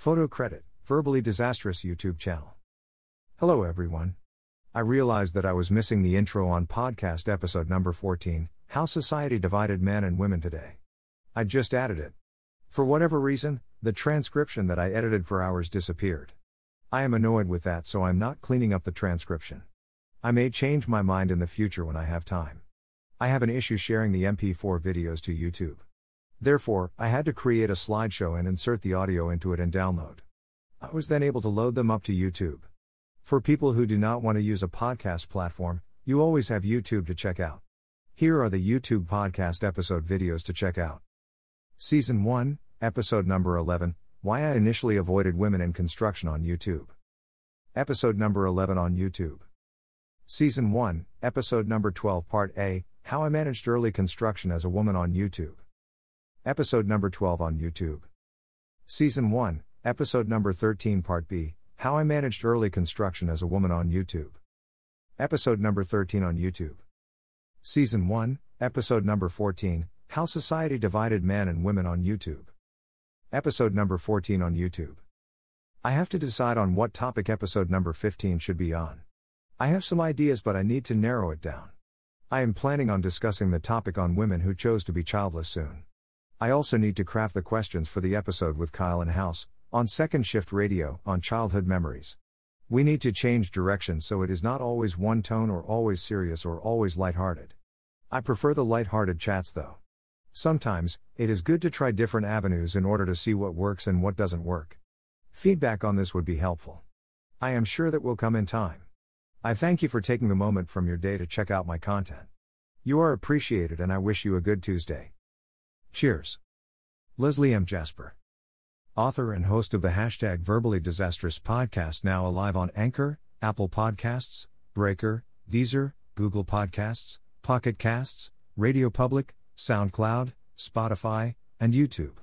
Photo credit, Verbally Disastrous YouTube channel. Hello everyone. I realized that I was missing the intro on podcast episode number 14, How Society Divided Men and Women Today. I just added it. For whatever reason, the transcription that I edited for hours disappeared. I am annoyed with that, so I'm not cleaning up the transcription. I may change my mind in the future when I have time. I have an issue sharing the MP4 videos to YouTube. Therefore, I had to create a slideshow and insert the audio into it and download. I was then able to load them up to YouTube. For people who do not want to use a podcast platform, you always have YouTube to check out. Here are the YouTube podcast episode videos to check out. Season 1, Episode number 11 Why I Initially Avoided Women in Construction on YouTube. Episode number 11 on YouTube. Season 1, Episode number 12, Part A How I Managed Early Construction as a Woman on YouTube. Episode number 12 on YouTube. Season 1, Episode number 13, Part B How I Managed Early Construction as a Woman on YouTube. Episode number 13 on YouTube. Season 1, Episode number 14 How Society Divided Men and Women on YouTube. Episode number 14 on YouTube. I have to decide on what topic episode number 15 should be on. I have some ideas, but I need to narrow it down. I am planning on discussing the topic on women who chose to be childless soon. I also need to craft the questions for the episode with Kyle and House, on Second Shift Radio, on childhood memories. We need to change direction so it is not always one tone or always serious or always lighthearted. I prefer the lighthearted chats though. Sometimes, it is good to try different avenues in order to see what works and what doesn't work. Feedback on this would be helpful. I am sure that will come in time. I thank you for taking the moment from your day to check out my content. You are appreciated and I wish you a good Tuesday. Cheers. Leslie M. Jasper. Author and host of the hashtag Verbally Disastrous podcast, now alive on Anchor, Apple Podcasts, Breaker, Deezer, Google Podcasts, Pocket Casts, Radio Public, SoundCloud, Spotify, and YouTube.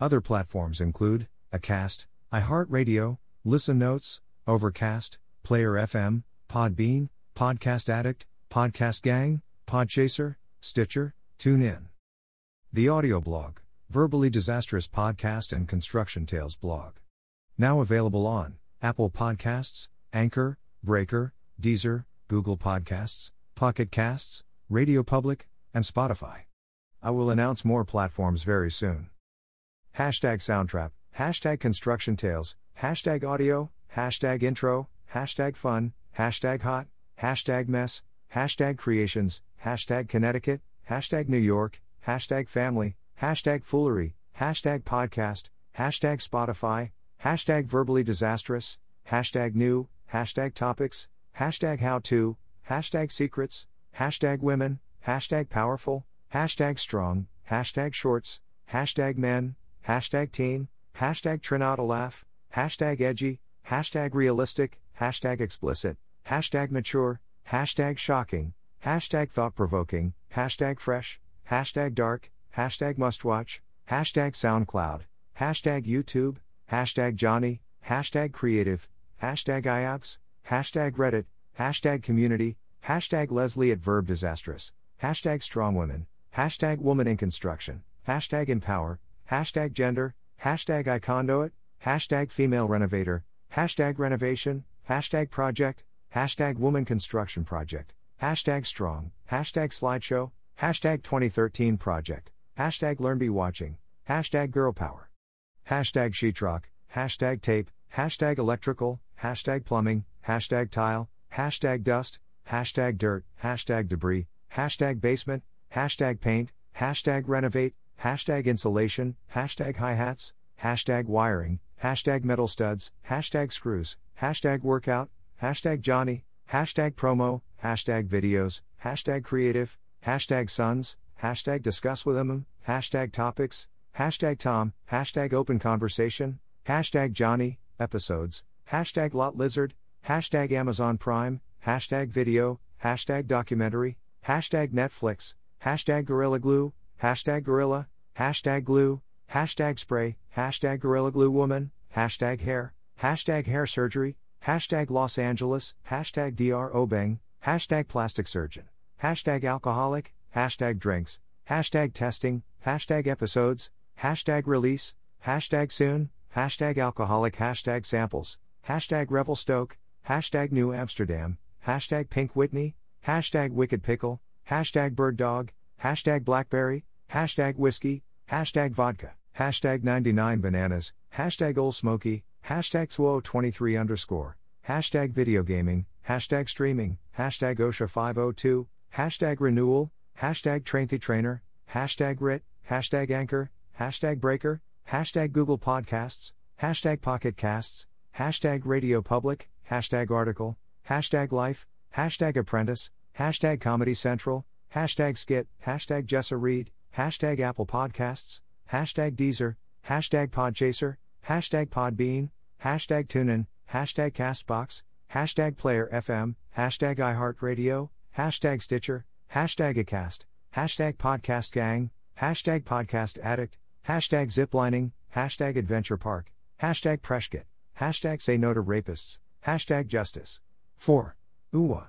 Other platforms include Acast, iHeartRadio, Listen Notes, Overcast, Player FM, Podbean, Podcast Addict, Podcast Gang, Podchaser, Stitcher, TuneIn. The audio blog, Verbally Disastrous Podcast and Construction Tales blog. Now available on Apple Podcasts, Anchor, Breaker, Deezer, Google Podcasts, Pocket Casts, Radio Public, and Spotify. I will announce more platforms very soon. Hashtag Soundtrap, hashtag Construction Tales, hashtag Audio, hashtag Intro, hashtag Fun, hashtag Hot, hashtag Mess, hashtag Creations, hashtag Connecticut, hashtag New York, hashtag family, hashtag foolery, hashtag podcast, hashtag Spotify, hashtag verbally disastrous, hashtag new, hashtag topics, hashtag how to, hashtag secrets, hashtag women, hashtag powerful, hashtag strong, hashtag shorts, hashtag men, hashtag teen, hashtag trinata laugh, hashtag edgy, hashtag realistic, hashtag explicit, hashtag mature, hashtag shocking, hashtag thought provoking, hashtag fresh, hashtag dark, hashtag mustwatch, hashtag SoundCloud, hashtag YouTube, hashtag Johnny, hashtag creative, hashtag IAPS, hashtag Reddit, hashtag community, hashtag Leslie at Verb Disastrous, hashtag strong women, hashtag woman in construction, hashtag empower, hashtag gender, hashtag iconduit, hashtag female renovator, hashtag renovation, hashtag project, hashtag woman construction project, hashtag strong, hashtag slideshow, Hashtag 2013 project. Hashtag LearnBe watching. Hashtag girl power. Hashtag sheetrock. Hashtag tape. Hashtag electrical. Hashtag plumbing. Hashtag tile. Hashtag dust. Hashtag dirt. Hashtag debris. Hashtag basement. Hashtag paint. Hashtag renovate. Hashtag insulation. Hashtag hi hats. Hashtag wiring. Hashtag metal studs. Hashtag screws. Hashtag workout. Hashtag Johnny. Hashtag promo. Hashtag videos. Hashtag creative hashtag sons, hashtag discuss with them, hashtag topics, hashtag Tom, hashtag open conversation, hashtag Johnny, episodes, hashtag lot lizard, hashtag Amazon Prime, hashtag video, hashtag documentary, hashtag Netflix, hashtag Gorilla Glue, hashtag Gorilla, hashtag glue, hashtag spray, hashtag Gorilla Glue woman, hashtag hair, hashtag hair surgery, hashtag Los Angeles, hashtag DR Obeng, hashtag plastic surgeon hashtag alcoholic, hashtag drinks, hashtag testing, hashtag episodes, hashtag release, hashtag soon, hashtag alcoholic, hashtag samples, hashtag revelstoke, hashtag new Amsterdam, hashtag pink Whitney, hashtag wicked pickle, hashtag bird dog, hashtag blackberry, hashtag whiskey, hashtag vodka, hashtag 99 bananas, hashtag old smoky, hashtag SWO23 underscore, hashtag video gaming, hashtag streaming, hashtag OSHA 502, hashtag renewal, hashtag trainthy trainer, hashtag writ, hashtag anchor, hashtag breaker, hashtag Google Podcasts, hashtag Pocket Casts, hashtag Radio Public, hashtag article, hashtag life, hashtag apprentice, hashtag Comedy Central, hashtag skit, hashtag Jessa Reed, hashtag Apple Podcasts, hashtag Deezer, hashtag Podchaser, hashtag Podbean, hashtag TuneIn, hashtag Castbox, hashtag Player FM, hashtag iHeartRadio, hashtag Stitcher, hashtag Acast, hashtag Podcast Gang, hashtag Podcast Addict, hashtag Ziplining, hashtag Adventure Park, hashtag Preshkit, hashtag Say No to Rapists, hashtag Justice. 4. Uwa.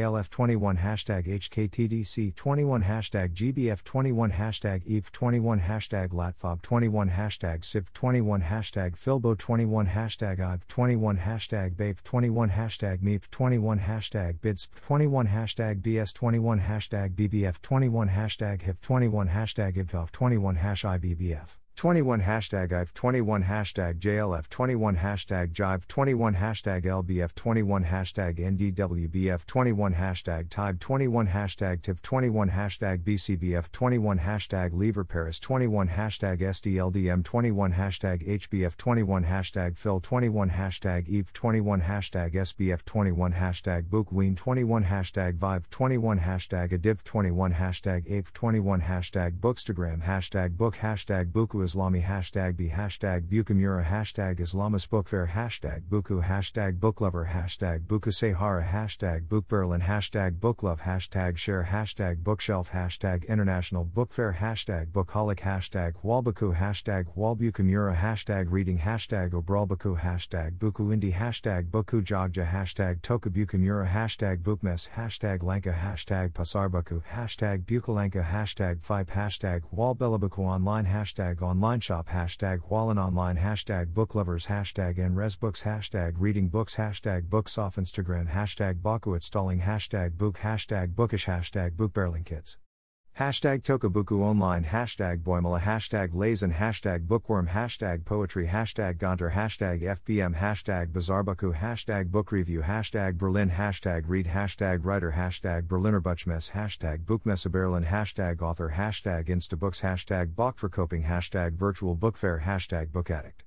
KLF21 hashtag HKTDC21 hashtag GBF21 hashtag EVE21 hashtag LATFOB21 hashtag SIV21 hashtag FILBO21 hashtag IVE21 hashtag BAPE21 hashtag MEEP21 hashtag BIDS21 hashtag BS21 hashtag BBF21 hashtag HIP21 hashtag IBTOF21 hash IBBF 21 hashtag IVE 21 hashtag JLF 21 hashtag Jive 21 hashtag LBF 21 hashtag NDWBF 21 hashtag TIBE 21 hashtag TIP 21 hashtag BCBF 21 hashtag Lever Paris 21 hashtag SDLDM 21 hashtag HBF 21 hashtag Phil 21 hashtag EVE 21 hashtag SBF 21 hashtag Bookween 21 hashtag Vive 21 hashtag Adib 21 hashtag Ape 21 hashtag Bookstagram hashtag Book hashtag Buku Islami hashtag B hashtag Bukamura hashtag Islamis Bookfair hashtag Buku hashtag Booklover hashtag Buku Sahara hashtag Bookberlin hashtag Booklove hashtag Share hashtag Bookshelf hashtag International Bookfair hashtag Bookaholic hashtag Walbaku hashtag Walbukamura hashtag Reading hashtag Obralbaku hashtag Buku Indie hashtag Boku Jogja hashtag Tokabukamura hashtag Bookmess hashtag Lanka hashtag Pasarbaku hashtag Bukalanka hashtag Fipe hashtag Walbelabaku online hashtag online online shop hashtag Wallen online hashtag booklovers hashtag nresbooks hashtag reading books hashtag books off Instagram hashtag Baku stalling hashtag book hashtag bookish hashtag bookbarreling kids. Hashtag Tokabuku Online, hashtag Boimala, hashtag Lazen, hashtag Bookworm, hashtag Poetry, hashtag Gonter, hashtag FBM, hashtag Bazarbaku, hashtag Book Review, hashtag Berlin, hashtag Read, hashtag Writer, hashtag Berliner Buchmesse, hashtag Buchmesse Berlin, hashtag Author, hashtag Instabooks, hashtag Bachverkoping, hashtag Virtual Book Fair, hashtag Book Addict.